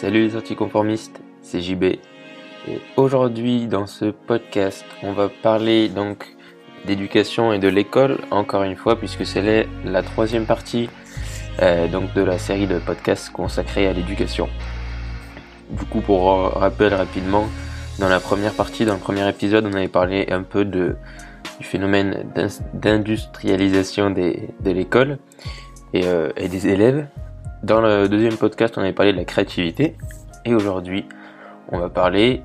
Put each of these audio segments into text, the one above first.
Salut les anticonformistes, c'est JB. Et aujourd'hui dans ce podcast, on va parler donc d'éducation et de l'école encore une fois puisque c'est la troisième partie euh, donc de la série de podcasts consacrés à l'éducation. Du coup, pour rappel rapidement, dans la première partie, dans le premier épisode, on avait parlé un peu du phénomène d'industrialisation de l'école et, euh, et des élèves dans le deuxième podcast, on avait parlé de la créativité. Et aujourd'hui, on va parler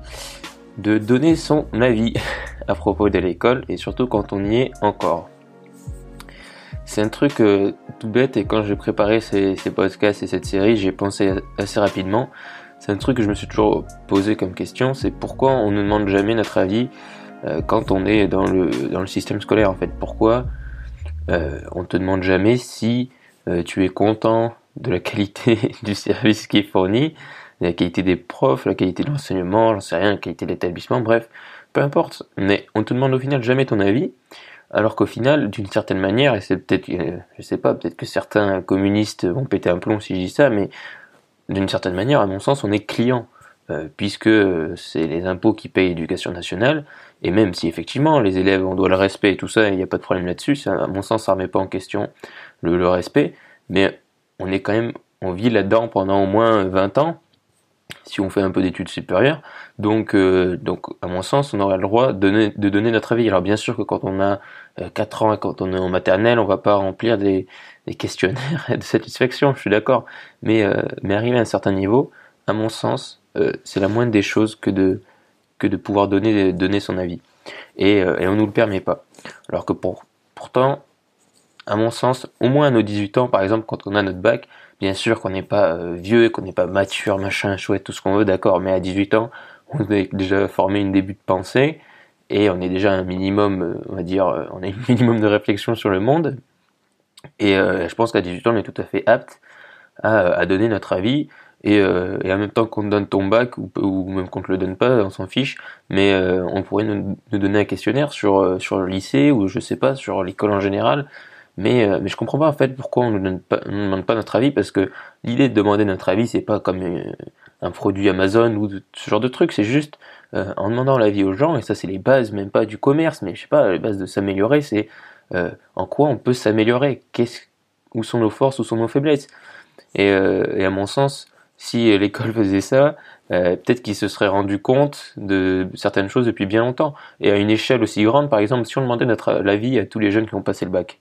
de donner son avis à propos de l'école et surtout quand on y est encore. C'est un truc euh, tout bête et quand j'ai préparé ces, podcasts et cette série, j'ai pensé assez rapidement. C'est un truc que je me suis toujours posé comme question, c'est pourquoi on ne demande jamais notre avis euh, quand on est dans le, dans le système scolaire en fait. Pourquoi euh, on te demande jamais si euh, tu es content de la qualité du service qui est fourni, la qualité des profs, la qualité de l'enseignement, j'en sais rien, la qualité de l'établissement, bref, peu importe. Mais on te demande au final jamais ton avis, alors qu'au final, d'une certaine manière, et c'est peut-être, euh, je sais pas, peut-être que certains communistes vont péter un plomb si je dis ça, mais d'une certaine manière, à mon sens, on est client. Euh, puisque c'est les impôts qui payent l'éducation nationale, et même si effectivement les élèves on doit le respect et tout ça, il n'y a pas de problème là-dessus, à mon sens ça remet pas en question le, le respect, mais on est quand même, on vit là-dedans pendant au moins 20 ans, si on fait un peu d'études supérieures. Donc, euh, donc, à mon sens, on aurait le droit de donner, de donner notre avis. Alors, bien sûr que quand on a 4 euh, ans et quand on est en maternelle, on va pas remplir des, des questionnaires de satisfaction, je suis d'accord. Mais, euh, mais arriver à un certain niveau, à mon sens, c'est la moindre des choses que de, que de pouvoir donner, donner son avis. Et, et on nous le permet pas. Alors que pour, pourtant, à mon sens, au moins à nos 18 ans, par exemple, quand on a notre bac, bien sûr qu'on n'est pas euh, vieux, qu'on n'est pas mature, machin, chouette, tout ce qu'on veut, d'accord, mais à 18 ans, on a déjà formé une début de pensée, et on est déjà un minimum, euh, on va dire, euh, on a un minimum de réflexion sur le monde, et je pense qu'à 18 ans, on est tout à fait apte à, donner notre avis, et, et, en même temps qu'on donne ton bac, ou, même qu'on te le donne pas, on s'en fiche, mais on pourrait nous, nous, donner un questionnaire sur, sur le lycée, ou je sais pas, sur l'école en général, mais, euh, mais je comprends pas en fait pourquoi on ne donne pas, on demande pas notre avis parce que l'idée de demander notre avis c'est pas comme euh, un produit Amazon ou ce genre de truc, c'est juste euh, en demandant l'avis aux gens et ça c'est les bases même pas du commerce mais je sais pas les bases de s'améliorer c'est euh, en quoi on peut s'améliorer, où sont nos forces, où sont nos faiblesses et, et à mon sens si l'école faisait ça, euh, peut-être qu'il se serait rendu compte de certaines choses depuis bien longtemps. Et à une échelle aussi grande, par exemple, si on demandait notre avis à tous les jeunes qui ont passé le bac,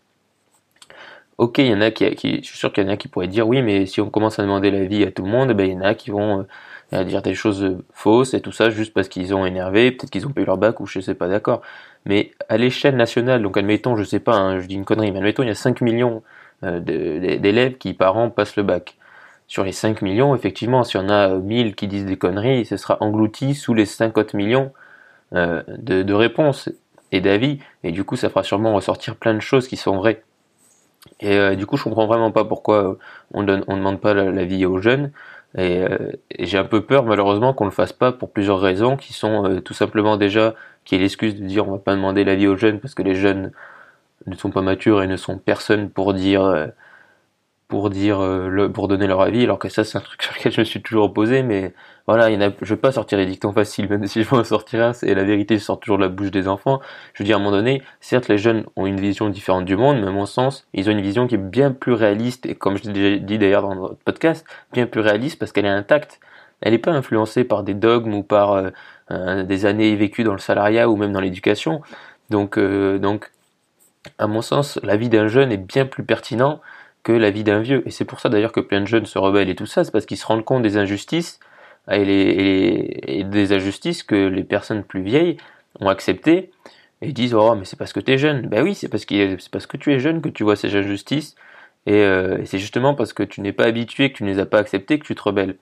Ok, il y en a qui, je suis sûr qu'il y en a qui pourraient dire oui, mais si on commence à demander l'avis à tout le monde, ben il y en a qui vont euh, dire des choses euh, fausses et tout ça juste parce qu'ils ont énervé, peut-être qu'ils ont pas eu leur bac ou je sais pas, d'accord. Mais à l'échelle nationale, donc admettons, je sais pas, hein, je dis une connerie, mais admettons il y a 5 millions euh, d'élèves qui par an passent le bac. Sur les 5 millions, effectivement, si on a 1000 qui disent des conneries, ce sera englouti sous les 50 millions de, de réponses et d'avis, et du coup ça fera sûrement ressortir plein de choses qui sont vraies. Et euh, du coup, je comprends vraiment pas pourquoi euh, on donne, on demande pas l'avis aux jeunes. Euh, et, j'ai un peu peur, malheureusement, qu'on le fasse pas pour plusieurs raisons, qui sont tout simplement déjà qui est l'excuse de dire on va pas demander l'avis aux jeunes parce que les jeunes ne sont pas matures et ne sont personne pour dire pour dire euh, le, pour donner leur avis alors que ça c'est un truc sur lequel je me suis toujours opposé mais voilà il y en a, je veux pas sortir les dictons faciles même si je veux en sortir un c'est la vérité sort toujours de la bouche des enfants. Je veux dire à un moment donné certes les jeunes ont une vision différente du monde mais à mon sens ils ont une vision qui est bien plus réaliste et comme je l'ai déjà dit d'ailleurs dans votre podcast bien plus réaliste parce qu'elle est intacte. Elle n'est pas influencée par des dogmes ou par euh, des années vécues dans le salariat ou même dans l'éducation. Donc euh, donc à mon sens la vie d'un jeune est bien plus pertinent que la vie d'un vieux. Et c'est pour ça d'ailleurs que plein de jeunes se rebellent et tout ça, c'est parce qu'ils se rendent compte des injustices et, des injustices que les personnes plus vieilles ont acceptées et disent oh mais c'est parce que tu es jeune. Ben oui, c'est parce que c'est parce que tu es jeune que tu vois ces injustices et, euh, et c'est justement parce que tu n'es pas habitué, que tu ne les as pas acceptées que tu te rebelles.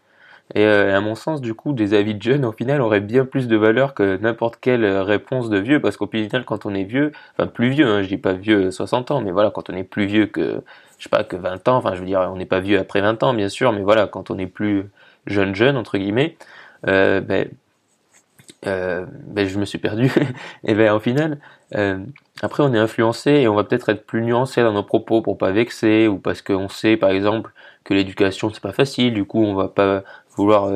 Et euh, à mon sens, du coup, des avis de jeunes, au final, auraient bien plus de valeur que n'importe quelle réponse de vieux, parce qu'au final, quand on est vieux, enfin plus vieux, hein, je dis pas vieux 60 ans, mais voilà, quand on est plus vieux que, je sais pas, que 20 ans, enfin je veux dire, on n'est pas vieux après 20 ans, bien sûr, mais voilà, quand on est plus jeune jeune, entre guillemets, euh, ben, euh, ben, je me suis perdu. et ben au final, euh, après on est influencé et on va peut-être être plus nuancé dans nos propos pour pas vexer ou parce qu'on sait par exemple que l'éducation c'est pas facile, du coup on va pas vouloir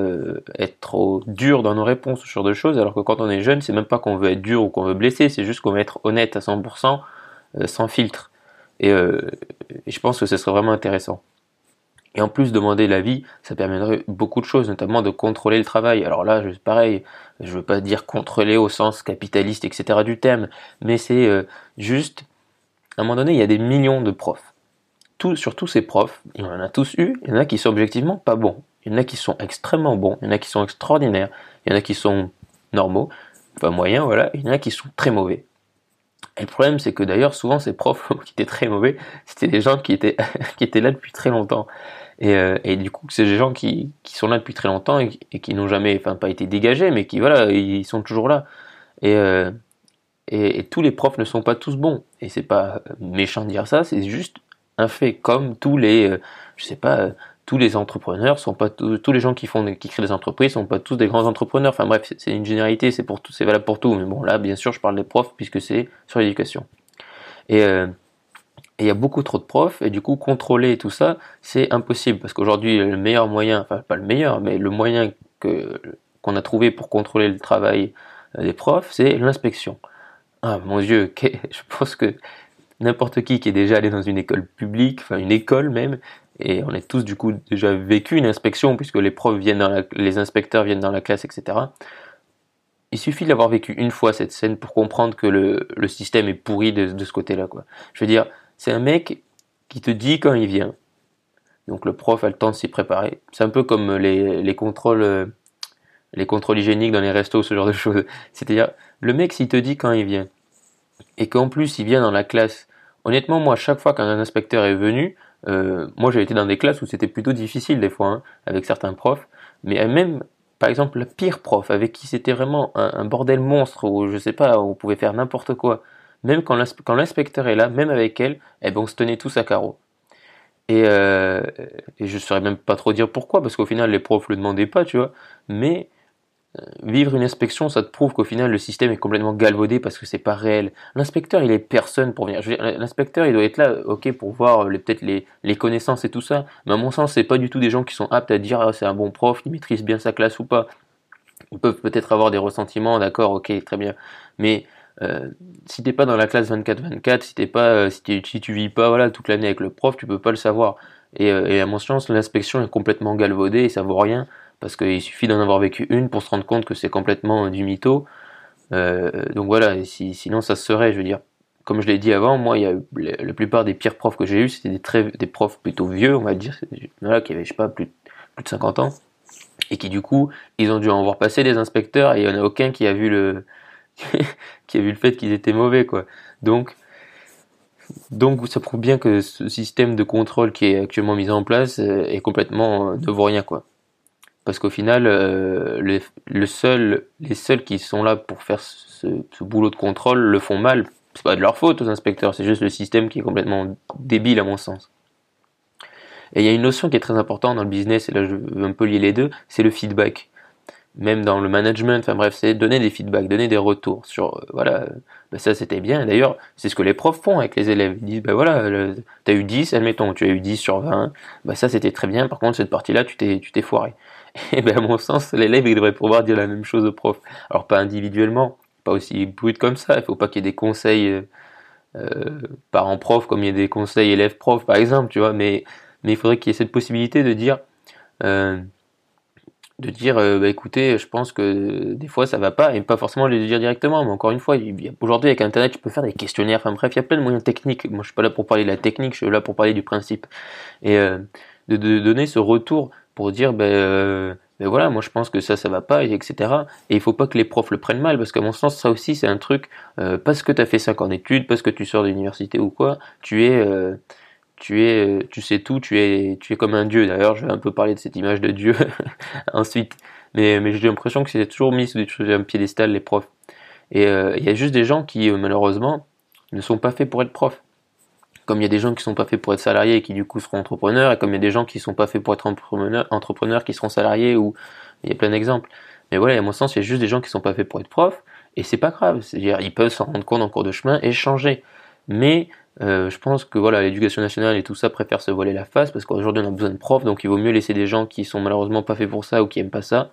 être trop dur dans nos réponses sur de choses, alors que quand on est jeune, c'est même pas qu'on veut être dur ou qu'on veut blesser, c'est juste qu'on veut être honnête à 100%, euh, sans filtre. Et, et, je pense que ce serait vraiment intéressant. Et en plus, demander l'avis, ça permettrait beaucoup de choses, notamment de contrôler le travail. Alors là, pareil, je veux pas dire contrôler au sens capitaliste, etc. du terme, mais c'est euh, juste, à un moment donné, il y a des millions de profs. Tout, sur tous ces profs, il y en a tous eu, il y en a qui sont objectivement pas bons. Il y en a qui sont extrêmement bons, il y en a qui sont extraordinaires, il y en a qui sont normaux, enfin moyens, voilà, il y en a qui sont très mauvais. Et le problème, c'est que d'ailleurs, souvent, ces profs qui étaient très mauvais, c'était des gens qui étaient, qui étaient là depuis très longtemps. Et, euh, et du coup, c'est des gens qui, qui sont là depuis très longtemps et, qui n'ont jamais, enfin, pas été dégagés, mais qui, voilà, ils sont toujours là. Et, euh, et, tous les profs ne sont pas tous bons. Et c'est pas méchant de dire ça, c'est juste un fait. Comme tous les, euh, je sais pas, tous les entrepreneurs sont pas tous, les gens qui font, qui créent des entreprises sont pas tous des grands entrepreneurs. Enfin bref, c'est une généralité, c'est pour tout, c'est valable pour tout. Mais bon, là, bien sûr, je parle des profs puisque c'est sur l'éducation. Et euh, il y a beaucoup trop de profs, et du coup, contrôler tout ça, c'est impossible, parce qu'aujourd'hui, le meilleur moyen, enfin pas le meilleur, mais le moyen que qu'on a trouvé pour contrôler le travail euh, des profs, c'est l'inspection. Ah mon Dieu, je pense que n'importe qui qui est déjà allé dans une école publique, enfin une école même, et on a tous du coup déjà vécu une inspection, puisque les profs viennent dans la, les inspecteurs viennent dans la classe, etc. Il suffit d'avoir vécu une fois cette scène pour comprendre que le, le système est pourri de, de ce côté-là, quoi. Je veux dire, c'est un mec qui te dit quand il vient. Donc le prof a le temps de s'y préparer. C'est un peu comme les, les contrôles les contrôles hygiéniques dans les restos, ce genre de choses. C'est-à-dire, le mec s'il te dit quand il vient, et qu'en plus il vient dans la classe, honnêtement moi chaque fois qu'un inspecteur est venu, euh, moi j'ai été dans des classes où c'était plutôt difficile des fois, hein, avec certains profs, mais même par exemple le pire prof avec qui c'était vraiment un, bordel monstre, où je sais pas, où on pouvait faire n'importe quoi, même quand l'inspecteur est là, même avec elle, eh ben on se tenait tous à carreau. Et, euh, je saurais même pas trop dire pourquoi, parce qu'au final les profs le demandaient pas, tu vois. Mais euh, vivre une inspection, ça te prouve qu'au final le système est complètement galvaudé parce que c'est pas réel. L'inspecteur, il est personne pour venir. L'inspecteur, il doit être là, ok, pour voir peut-être les, les, connaissances et tout ça. Mais à mon sens, c'est pas du tout des gens qui sont aptes à dire ah, c'est un bon prof, il maîtrise bien sa classe ou pas. Ils peuvent peut-être avoir des ressentiments, d'accord, ok, très bien. Mais euh, si t'es pas dans la classe 24-24, si t'es pas, euh, si, si, tu vis pas voilà toute l'année avec le prof, tu peux pas le savoir. Et, euh, et à mon sens, l'inspection est complètement galvaudée et ça vaut rien parce qu'il suffit d'en avoir vécu une pour se rendre compte que c'est complètement du mytho. donc voilà, si, sinon ça serait, je veux dire, comme je l'ai dit avant, moi, il y a la plupart des pires profs que j'ai eu, c'était des, très, des profs plutôt vieux, on va dire, qui avaient, je sais pas, plus, de 50 ans, et qui du coup, ils ont dû en voir passer des inspecteurs, et il y en a aucun qui a vu le, qui a vu le fait qu'ils étaient mauvais, quoi. Donc, donc ça prouve bien que ce système de contrôle qui est actuellement mis en place euh, est complètement euh, ne vaut rien, quoi. Parce qu'au final, euh, les seuls qui sont là pour faire ce, boulot de contrôle le font mal. C'est pas de leur faute aux inspecteurs, c'est juste le système qui est complètement débile à mon sens. Et il y a une notion qui est très importante dans le business, et là je veux un peu lier les deux, c'est le feedback même dans le management, enfin bref, c'est donner des feedbacks, donner des retours sur, euh, voilà, ben ça c'était bien. D'ailleurs, c'est ce que les profs font avec les élèves. Ils disent, ben voilà, tu as eu 10, admettons, tu as eu 10 sur 20, ben ça c'était très bien, par contre cette partie-là, tu t'es foiré. Et ben à mon sens, l'élève, il devrait pouvoir dire la même chose au prof. Alors pas individuellement, pas aussi brut comme ça, il faut pas qu'il y ait des conseils euh, euh parents-prof comme il y a des conseils élèves-prof par exemple, tu vois, mais, mais il faudrait qu'il y ait cette possibilité de dire... Euh, de dire bah, écoutez je pense que des fois ça va pas et pas forcément le dire directement. Mais encore une fois aujourd'hui avec internet tu peux faire des questionnaires. Enfin bref il y a plein de moyens techniques. Moi je suis pas là pour parler de la technique je suis là pour parler du principe. Et de, donner ce retour pour dire ben euh, ben voilà moi je pense que ça ça va pas et etc et il faut pas que les profs le prennent mal parce qu'à mon sens ça aussi c'est un truc euh, parce que tu as fait 5 ans d'études parce que tu sors de l'université ou quoi tu es tu es, tu sais tout, tu es, tu es comme un dieu. D'ailleurs, je vais un peu parler de cette image de dieu ensuite. Mais, mais j'ai l'impression que c'est toujours mis sur un piédestal les profs. Et euh, il y a juste des gens qui, euh, malheureusement, ne sont pas faits pour être profs. Comme il y a des gens qui sont pas faits pour être salariés et qui du coup seront entrepreneurs, et comme il y a des gens qui sont pas faits pour être entrepreneurs, qui seront salariés, ou il y a plein d'exemples. Mais voilà, à mon sens, il y a juste des gens qui sont pas faits pour être profs, et c'est pas grave. C'est-à-dire, ils peuvent s'en rendre compte en cours de chemin et changer. Mais Euh, je pense que voilà, l'éducation nationale et tout ça préfère se voiler la face parce qu'aujourd'hui on a besoin de profs, donc il vaut mieux laisser des gens qui sont malheureusement pas faits pour ça ou qui aiment pas ça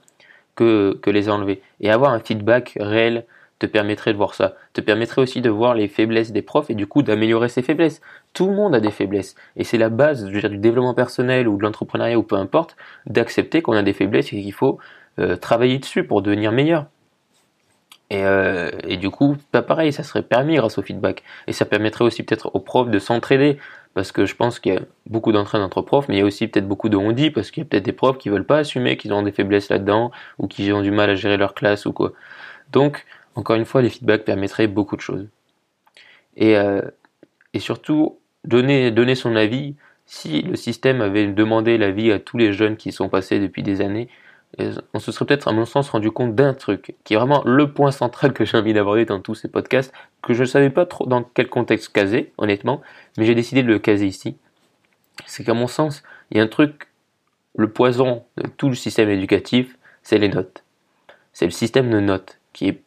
que les enlever. Et avoir un feedback réel te permettrait de voir ça, te permettrait aussi de voir les faiblesses des profs et du coup d'améliorer ses faiblesses. Tout le monde a des faiblesses et c'est la base du développement personnel ou de l'entrepreneuriat ou peu importe d'accepter qu'on a des faiblesses et qu'il faut euh, travailler dessus pour devenir meilleur. Et, euh, et, du coup, pas pareil, ça serait permis grâce au feedback. Et ça permettrait aussi peut-être aux profs de s'entraider, parce que je pense qu'il y a beaucoup d'entraide entre profs, mais il y a aussi peut-être beaucoup de on-dit, parce qu'il y a peut-être des profs qui veulent pas assumer qu'ils ont des faiblesses là-dedans, ou qui ont du mal à gérer leur classe ou quoi. Donc, encore une fois, les feedbacks permettraient beaucoup de choses. Et, euh, et surtout, donner, donner son avis, si le système avait demandé l'avis à tous les jeunes qui sont passés depuis des années, on se serait peut-être, à mon sens, rendu compte d'un truc, qui est vraiment le point central que j'ai envie d'aborder dans tous ces podcasts, que je ne savais pas trop dans quel contexte caser, honnêtement, mais j'ai décidé de le caser ici. C'est qu'à mon sens, il y a un truc, le poison de tout le système éducatif, c'est les notes. C'est le système de notes qui est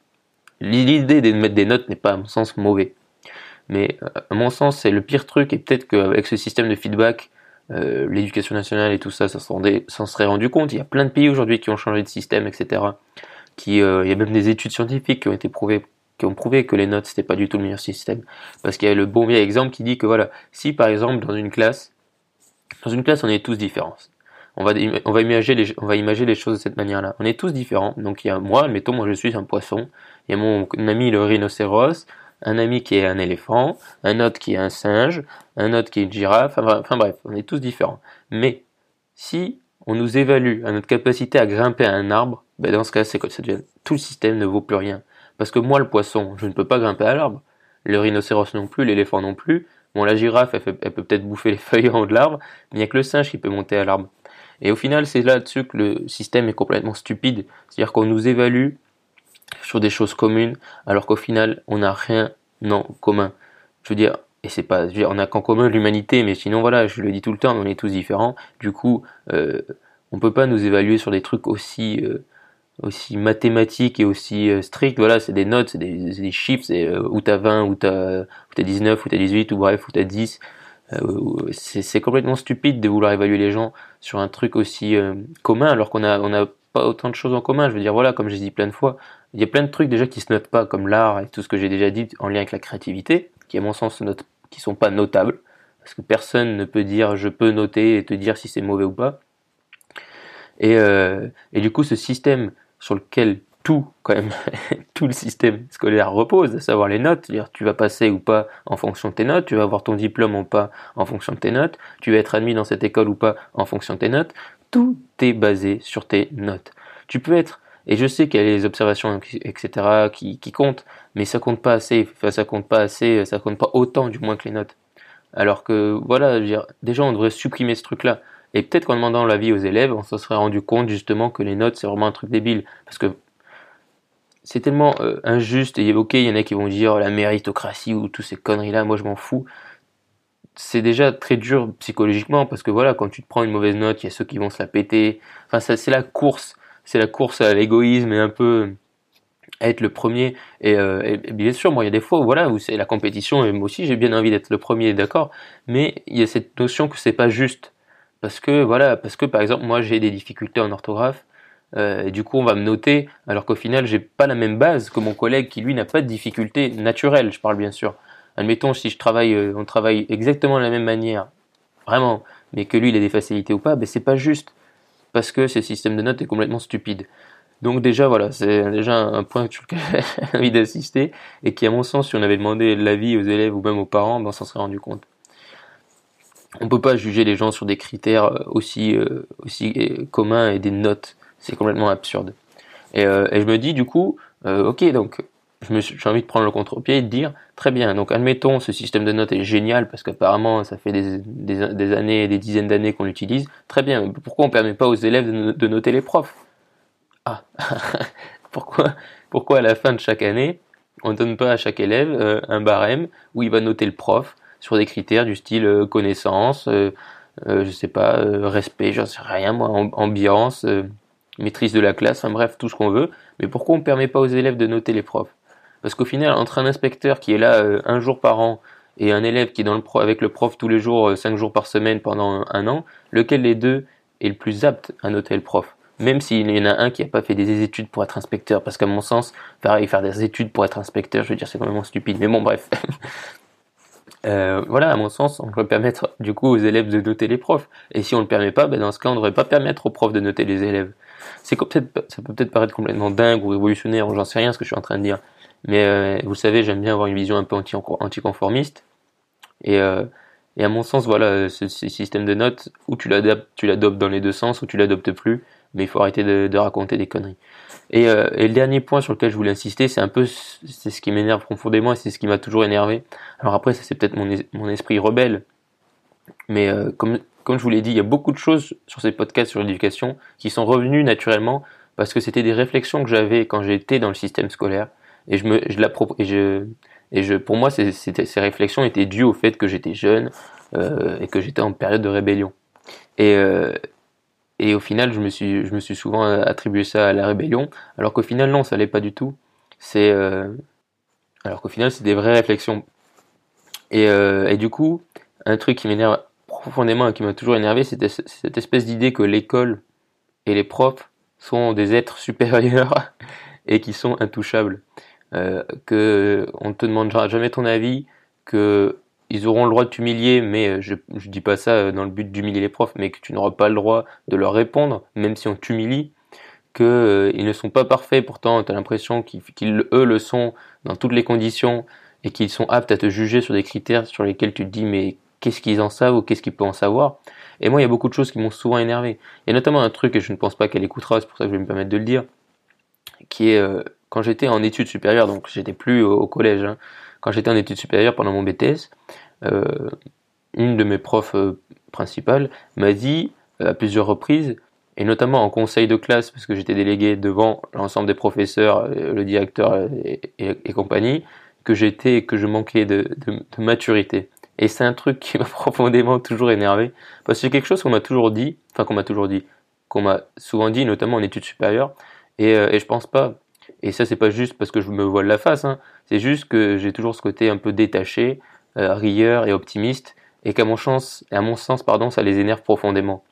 L'idée de mettre des notes n'est pas, à mon sens, mauvais. Mais euh, à mon sens, c'est le pire truc, et peut-être qu'avec ce système de feedback, euh, l'éducation nationale et tout ça, ça s'en serait rendu compte. Il y a plein de pays aujourd'hui qui ont changé de système, etc. Qui, euh, il y a même des études scientifiques qui ont été prouvées qui ont prouvé que les notes c'était pas du tout le meilleur système parce qu'il y a le bon vieil exemple qui dit que voilà si par exemple dans une classe dans une classe on est tous différents on va, on va, imaginer les, on va les choses de cette manière-là. On est tous différents. Donc il y a moi, mettons, moi je suis un poisson. Il y a mon ami le rhinocéros, un ami qui est un éléphant, un autre qui est un singe, un autre qui est une girafe. Enfin, bref, on est tous différents. Mais si on nous évalue à notre capacité à grimper à un arbre, ben dans ce cas, c'est ça devient, tout le système ne vaut plus rien. Parce que moi, le poisson, je ne peux pas grimper à l'arbre. Le rhinocéros non plus, l'éléphant non plus. Bon, la girafe, elle, elle peut peut-être bouffer les feuilles en haut de l'arbre, mais il n'y a que le singe qui peut monter à l'arbre. Et au final, c'est là-dessus que le système est complètement stupide. C'est-à-dire qu'on nous évalue sur des choses communes, alors qu'au final, on n'a rien en commun. Je veux dire, et c'est pas, on n'a qu'en commun l'humanité, mais sinon voilà, je le dis tout le temps, on est tous différents. Du coup, euh, on peut pas nous évaluer sur des trucs aussi euh, aussi mathématiques et aussi euh, stricts. Voilà, c'est des notes, c'est des, chiffres, c'est euh, où t'as 20, où t'as, où t'as 19, où t'as 18, ou bref, où t'as 10. Euh, c'est complètement stupide de vouloir évaluer les gens sur un truc aussi euh, commun alors qu'on a on a pas autant de choses en commun. Je veux dire voilà, comme j'ai dit plein de fois, il y a plein de trucs déjà qui se notent pas comme l'art et tout ce que j'ai déjà dit en lien avec la créativité, qui à mon sens note, qui sont pas notables parce que personne ne peut dire je peux noter et te dire si c'est mauvais ou pas. Et, euh, et du coup, ce système sur lequel tout, quand même, tout le système scolaire repose, à savoir les notes, dire tu vas passer ou pas en fonction de tes notes, tu vas avoir ton diplôme ou pas en fonction de tes notes, tu vas être admis dans cette école ou pas en fonction de tes notes, tout est basé sur tes notes. Tu peux être, et je sais qu'il y a les observations, etc., qui, qui comptent, mais ça compte pas assez, enfin, ça compte pas assez, ça compte pas autant du moins que les notes. Alors que, voilà, je veux dire, déjà on devrait supprimer ce truc-là. Et peut-être qu'en demandant l'avis aux élèves, on se serait rendu compte justement que les notes c'est vraiment un truc débile. Parce que c'est tellement euh, injuste et évoqué. Il y en a qui vont dire la méritocratie ou toutes ces conneries-là. Moi, je m'en fous. C'est déjà très dur psychologiquement parce que voilà, quand tu te prends une mauvaise note, il y a ceux qui vont se la péter. Enfin, c'est la course. C'est la course à l'égoïsme et un peu être le premier. Euh, et, bien sûr, moi, il y a des fois voilà, où c'est la compétition et moi aussi, j'ai bien envie d'être le premier, d'accord. Mais il y a cette notion que c'est pas juste parce que voilà, parce que par exemple, moi, j'ai des difficultés en orthographe euh, et du coup, on va me noter, alors qu'au final, j'ai pas la même base que mon collègue qui lui n'a pas de difficulté naturelle. Je parle bien sûr. Admettons, si je travaille, euh, on travaille exactement de la même manière, vraiment, mais que lui il a des facilités ou pas, ben c'est pas juste parce que ce système de notes est complètement stupide. Donc déjà voilà, c'est déjà un point sur lequel j'ai envie d'assister et qui à mon sens, si on avait demandé l'avis aux élèves ou même aux parents, ben on s'en serait rendu compte. On peut pas juger les gens sur des critères euh, aussi aussi communs et des notes c'est complètement absurde. Et, euh, et, je me dis du coup, euh, ok, donc j'ai envie de prendre le contre-pied et de dire, très bien, donc admettons, ce système de notes est génial parce qu'apparemment ça fait des, des, des années, des dizaines d'années qu'on l'utilise, très bien, mais pourquoi on ne permet pas aux élèves de, de noter les profs? Ah, pourquoi, pourquoi à la fin de chaque année, on ne donne pas à chaque élève euh, un barème où il va noter le prof sur des critères du style connaissance, je sais pas, respect, j'en sais rien moi, ambiance, maîtrise de la classe, enfin bref, tout ce qu'on veut. Mais pourquoi on ne permet pas aux élèves de noter les profs? Parce qu'au final, entre un inspecteur qui est là euh, un jour par an et un élève qui est avec le prof tous les jours, 5 jours par semaine pendant un an, lequel des deux est le plus apte à noter le prof? Même s'il y en a un qui n'a pas fait des études pour être inspecteur, parce qu'à mon sens, pareil, faire des études pour être inspecteur, je veux dire, c'est complètement stupide. Mais bon, bref. Euh, voilà, à mon sens, on devrait permettre du coup aux élèves de noter les profs. Et si on ne le permet pas, ben dans ce cas, on ne devrait pas permettre aux profs de noter les élèves. C'est peut-être, ça peut peut-être paraître complètement dingue ou révolutionnaire, ou j'en sais rien ce que je suis en train de dire. Mais euh, vous savez, j'aime bien avoir une vision un peu anti anticonformiste. Et, euh, et à mon sens, voilà, ce, ce système de notes, où tu l'adaptes, tu l'adoptes dans les deux sens, ou tu l'adoptes plus mais il faut arrêter de, raconter des conneries. Euh, et, le dernier point sur lequel je voulais insister, c'est un peu c'est ce qui m'énerve profondément et c'est ce qui m'a toujours énervé. Alors après, ça c'est peut-être mon, esprit rebelle, mais euh, comme, comme je vous l'ai dit, il y a beaucoup de choses sur ces podcasts sur l'éducation qui sont revenues naturellement parce que c'était des réflexions que j'avais quand j'étais dans le système scolaire et je me je et je et je pour moi ces, ces réflexions étaient dues au fait que j'étais jeune euh, et que j'étais en période de rébellion. Et, et au final, je me suis, je me suis souvent attribué ça à la rébellion, alors qu'au final, non, ça l'est pas du tout. Euh, alors qu'au final, c'est des vraies réflexions. Et, euh, et du coup, un truc qui m'énerve profondément et qui m'a toujours énervé, c'était cette espèce d'idée que l'école et les profs sont des êtres supérieurs et qui sont intouchables. Euh, que on ne te demandera jamais ton avis, que ils auront le droit de t'humilier, mais euh, je, je dis pas ça euh, dans le but d'humilier les profs, mais que tu n'auras pas le droit de leur répondre, même si on t'humilie, qu'ils euh, ne sont pas parfaits, pourtant tu as l'impression qu'ils eux le sont dans toutes les conditions et qu'ils sont aptes à te juger sur des critères sur lesquels tu te dis mais qu'est-ce qu'ils en savent ou qu'est-ce qu'ils peuvent en savoir. Et moi il y a beaucoup de choses qui m'ont souvent énervé. Il y a notamment un truc et je ne pense pas qu'elle écoutera, c'est pour ça que je vais me permettre de le dire, qui est quand j'étais en études supérieures, donc j'étais plus au, collège, hein, quand j'étais en études supérieures pendant mon BTS, euh, une de mes profs euh, principales m'a dit euh, à plusieurs reprises, et notamment en conseil de classe, parce que j'étais délégué devant l'ensemble des professeurs, le directeur et, compagnie, que j'étais, que je manquais de, maturité. Et c'est un truc qui m'a profondément toujours énervé, parce que c'est quelque chose qu'on m'a toujours dit, enfin qu'on m'a toujours dit, qu'on m'a souvent dit, notamment en études supérieures, et, et je pense pas et ça, c'est pas juste parce que je me voile la face, hein. c'est juste que j'ai toujours ce côté un peu détaché, euh, rieur et optimiste, et qu'à mon, chance, à mon sens, pardon, ça les énerve profondément.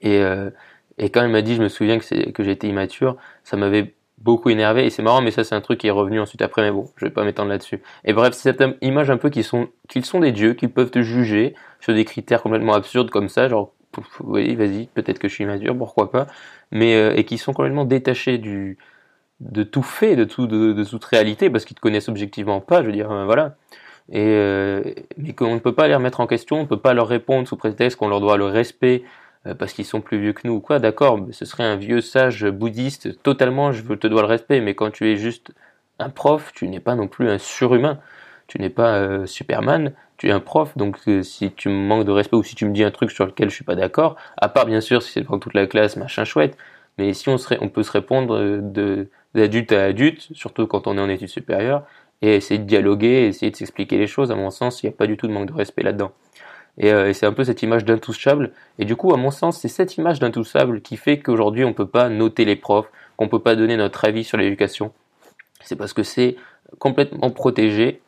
Et, euh, et quand il m'a dit, je me souviens que, que j'étais immature, ça m'avait beaucoup énervé, et c'est marrant, mais ça, c'est un truc qui est revenu ensuite après, mais bon, je vais pas m'étendre là-dessus. Et bref, c'est cette image un peu qu'ils sont, sont des dieux, qu'ils peuvent te juger sur des critères complètement absurdes comme ça, genre, oui, vas-y, peut-être que je suis immature, pourquoi pas, mais, euh, et qui sont complètement détachés du, de tout fait, de, tout, de, toute réalité, parce qu'ils te connaissent objectivement pas, je veux dire, euh, voilà. Et, euh, mais qu'on ne peut pas les remettre en question, on ne peut pas leur répondre sous prétexte qu'on leur doit le respect parce qu'ils sont plus vieux que nous ou quoi, d'accord, ce serait un vieux sage bouddhiste, totalement, je te dois le respect, mais quand tu es juste un prof, tu n'es pas non plus un surhumain, tu n'es pas Superman, tu es un prof, donc si tu me manques de respect ou si tu me dis un truc sur lequel je suis pas d'accord, à part bien sûr si c'est devant toute la classe, machin chouette, mais si on, on peut se répondre d'adulte à adulte, surtout quand on est en études supérieures, et essayer de dialoguer, essayer de s'expliquer les choses. À mon sens, il n'y a pas du tout de manque de respect là-dedans. Euh, et, c'est un peu cette image d'intouchable. Et du coup, à mon sens, c'est cette image d'intouchable qui fait qu'aujourd'hui, on ne peut pas noter les profs, qu'on ne peut pas donner notre avis sur l'éducation. C'est parce que c'est complètement protégé.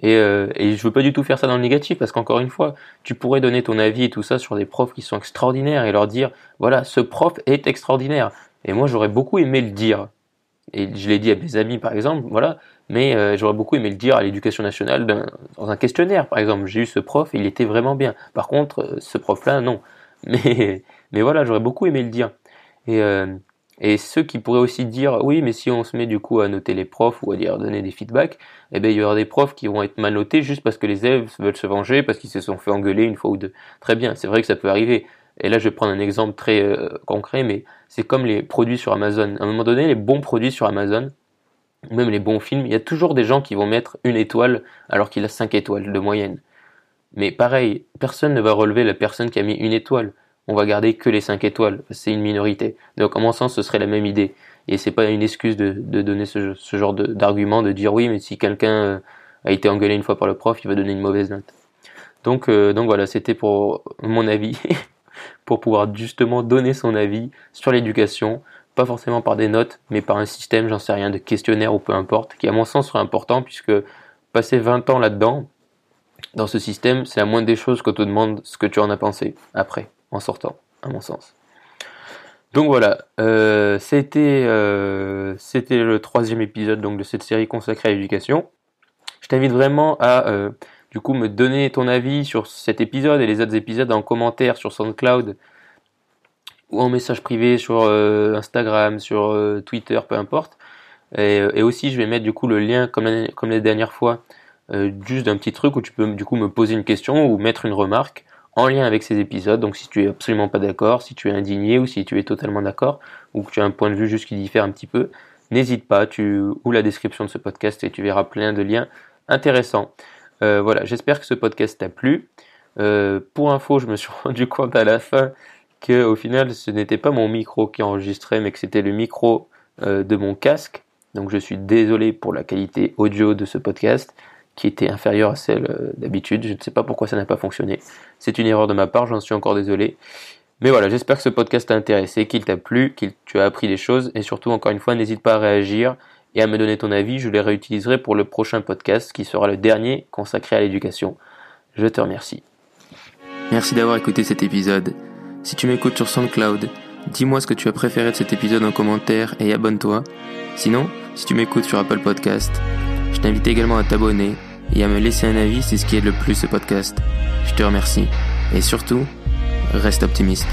Et, euh, et je veux pas du tout faire ça dans le négatif, parce qu'encore une fois, tu pourrais donner ton avis et tout ça sur des profs qui sont extraordinaires et leur dire, voilà, ce prof est extraordinaire. Et moi, j'aurais beaucoup aimé le dire et je l'ai dit à mes amis par exemple, voilà, mais euh, j'aurais beaucoup aimé le dire à l'éducation nationale dans un questionnaire par exemple. J'ai eu ce prof, il était vraiment bien. Par contre, euh, ce prof-là, non. Mais, mais voilà, j'aurais beaucoup aimé le dire. Et, euh, et ceux qui pourraient aussi dire, oui, mais si on se met du coup à noter les profs ou à dire donner des feedbacks, eh bien il y aura des profs qui vont être mal notés juste parce que les élèves veulent se venger, parce qu'ils se sont fait engueuler une fois ou deux. Très bien, c'est vrai que ça peut arriver. Et là, je vais prendre un exemple très euh, concret, mais c'est comme les produits sur Amazon. À un moment donné, les bons produits sur Amazon, même les bons films, il y a toujours des gens qui vont mettre une étoile alors qu'il a cinq étoiles de moyenne. Mais pareil, personne ne va relever la personne qui a mis une étoile. On va garder que les cinq étoiles. C'est une minorité. Donc, en mon sens, ce serait la même idée. Et c'est pas une excuse de, donner ce, genre d'argument, de, dire oui, mais si quelqu'un euh, a été engueulé une fois par le prof, il va donner une mauvaise note. Donc, euh, donc voilà, c'était pour mon avis. pour pouvoir justement donner son avis sur l'éducation, pas forcément par des notes, mais par un système, j'en sais rien, de questionnaire ou peu importe, qui à mon sens serait important puisque passer 20 ans là-dedans, dans ce système, c'est la moindre des choses qu'on te demande ce que tu en as pensé après, en sortant, à mon sens. Donc voilà, euh, c'était euh, c'était le troisième épisode donc de cette série consacrée à l'éducation. Je t'invite vraiment à euh, du coup me donner ton avis sur cet épisode et les autres épisodes en commentaire sur SoundCloud ou en message privé sur Instagram, sur Twitter, peu importe. Et, aussi je vais mettre du coup le lien comme, comme les dernières fois juste d'un petit truc où tu peux du coup me poser une question ou mettre une remarque en lien avec ces épisodes. Donc si tu es absolument pas d'accord, si tu es indigné ou si tu es totalement d'accord ou que tu as un point de vue juste qui diffère un petit peu, n'hésite pas, tu ou la description de ce podcast et tu verras plein de liens intéressants. Euh, voilà, j'espère que ce podcast t'a plu. Euh, pour info, je me suis rendu compte à la fin que au final, ce n'était pas mon micro qui enregistrait, mais que c'était le micro euh, de mon casque. Donc je suis désolé pour la qualité audio de ce podcast qui était inférieure à celle euh, d'habitude. Je ne sais pas pourquoi ça n'a pas fonctionné. C'est une erreur de ma part, j'en suis encore désolé. Mais voilà, j'espère que ce podcast t'a intéressé, qu'il t'a plu, que tu as appris des choses et surtout encore une fois, n'hésite pas à réagir et à me donner ton avis, je les réutiliserai pour le prochain podcast qui sera le dernier consacré à l'éducation. Je te remercie. Merci d'avoir écouté cet épisode. Si tu m'écoutes sur SoundCloud, dis-moi ce que tu as préféré de cet épisode en commentaire et abonne-toi. Sinon, si tu m'écoutes sur Apple Podcast, je t'invite également à t'abonner et à me laisser un avis, c'est ce qui aide le plus ce podcast. Je te remercie. Et surtout, reste optimiste.